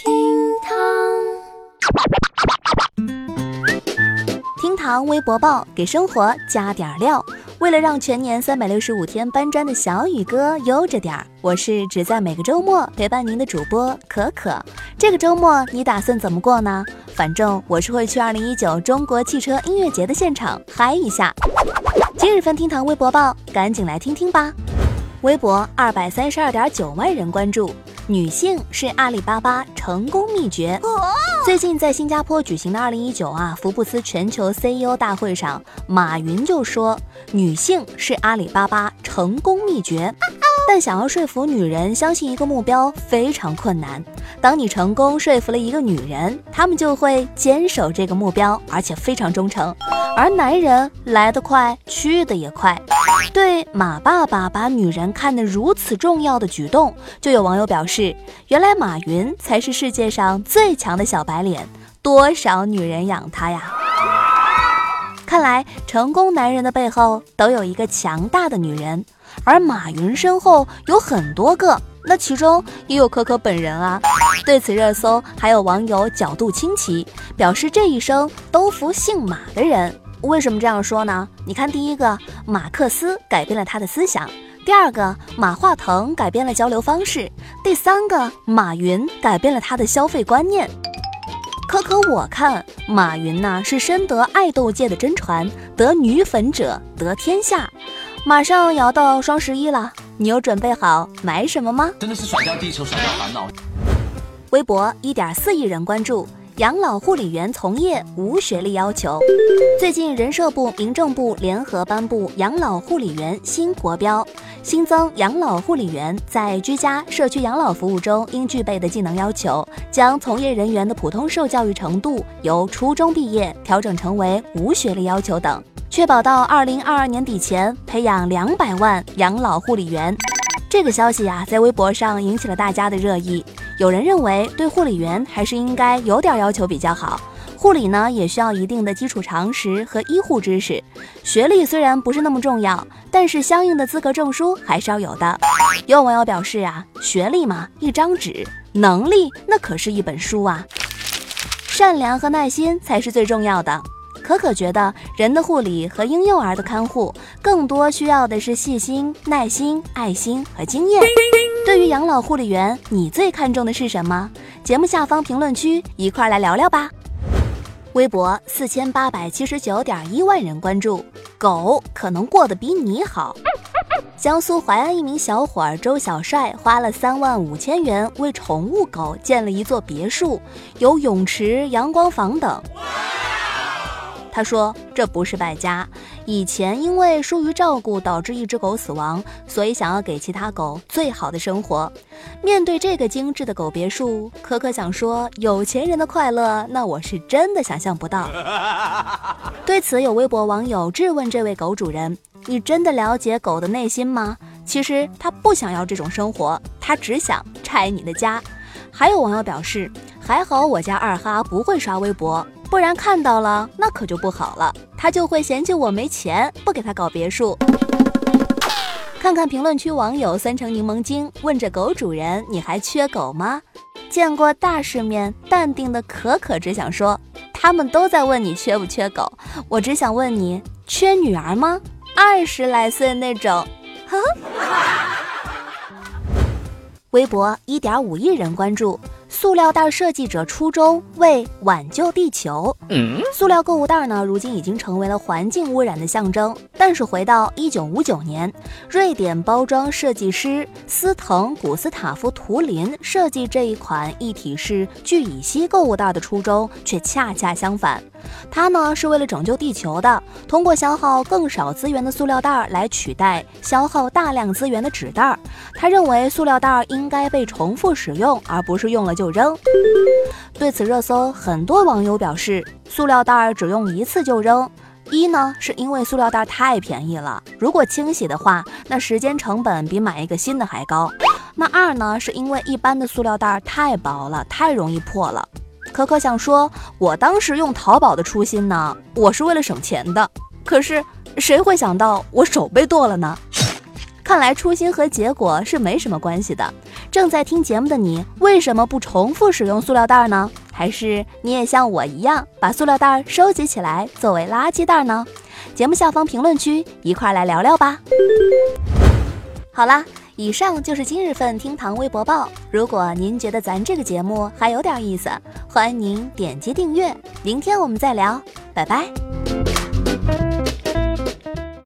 厅堂，厅堂微博报给生活加点料。为了让全年三百六十五天搬砖的小雨哥悠着点儿，我是只在每个周末陪伴您的主播可可。这个周末你打算怎么过呢？反正我是会去二零一九中国汽车音乐节的现场嗨一下。今日份厅堂微博报，赶紧来听听吧。微博二百三十二点九万人关注。女性是阿里巴巴成功秘诀。最近在新加坡举行的二零一九啊福布斯全球 CEO 大会上，马云就说女性是阿里巴巴成功秘诀。但想要说服女人相信一个目标非常困难。当你成功说服了一个女人，她们就会坚守这个目标，而且非常忠诚。而男人来得快，去得也快。对马爸爸把女人看得如此重要的举动，就有网友表示：原来马云才是世界上最强的小白脸，多少女人养他呀！看来成功男人的背后都有一个强大的女人。而马云身后有很多个，那其中也有可可本人啊。对此热搜，还有网友角度清奇，表示这一生都服姓马的人。为什么这样说呢？你看，第一个，马克思改变了他的思想；第二个，马化腾改变了交流方式；第三个，马云改变了他的消费观念。可可，我看马云呢是深得爱豆界的真传，得女粉者得天下。马上要到双十一了，你有准备好买什么吗？真的是甩掉地球，甩掉烦恼。微博一点四亿人关注，养老护理员从业无学历要求。最近，人社部、民政部联合颁布养老护理员新国标，新增养老护理员在居家、社区养老服务中应具备的技能要求，将从业人员的普通受教育程度由初中毕业调整成为无学历要求等。确保到二零二二年底前培养两百万养老护理员，这个消息呀，在微博上引起了大家的热议。有人认为，对护理员还是应该有点要求比较好。护理呢，也需要一定的基础常识和医护知识。学历虽然不是那么重要，但是相应的资格证书还是要有的。有网友表示啊，学历嘛，一张纸；能力那可是一本书啊。善良和耐心才是最重要的。可可觉得，人的护理和婴幼儿的看护，更多需要的是细心、耐心、爱心和经验。对于养老护理员，你最看重的是什么？节目下方评论区一块来聊聊吧。微博四千八百七十九点一万人关注，狗可能过得比你好。江苏淮安一名小伙儿周小帅花了三万五千元为宠物狗建了一座别墅，有泳池、阳光房等。他说：“这不是败家，以前因为疏于照顾导致一只狗死亡，所以想要给其他狗最好的生活。面对这个精致的狗别墅，可可想说，有钱人的快乐，那我是真的想象不到。对此，有微博网友质问这位狗主人：你真的了解狗的内心吗？其实他不想要这种生活，他只想拆你的家。还有网友表示：还好我家二哈不会刷微博。”不然看到了，那可就不好了，他就会嫌弃我没钱，不给他搞别墅。看看评论区网友酸成柠檬精问着狗主人：“你还缺狗吗？”见过大世面，淡定的可可只想说：“他们都在问你缺不缺狗，我只想问你，缺女儿吗？二十来岁那种。”呵呵。微博一点五亿人关注。塑料袋设计者初衷为挽救地球。塑料购物袋呢，如今已经成为了环境污染的象征。但是回到一九五九年，瑞典包装设计师斯滕古斯塔夫图林设计这一款一体式聚乙烯购物袋的初衷却恰恰相反。他呢是为了拯救地球的，通过消耗更少资源的塑料袋来取代消耗大量资源的纸袋。他认为塑料袋应该被重复使用，而不是用了就扔。对此热搜，很多网友表示，塑料袋儿只用一次就扔。一呢是因为塑料袋太便宜了，如果清洗的话，那时间成本比买一个新的还高。那二呢是因为一般的塑料袋太薄了，太容易破了。可可想说，我当时用淘宝的初心呢，我是为了省钱的。可是谁会想到我手被剁了呢？看来初心和结果是没什么关系的。正在听节目的你，为什么不重复使用塑料袋呢？还是你也像我一样把塑料袋收集起来作为垃圾袋呢？节目下方评论区一块来聊聊吧。好啦，以上就是今日份厅堂微博报。如果您觉得咱这个节目还有点意思，欢迎您点击订阅。明天我们再聊，拜拜。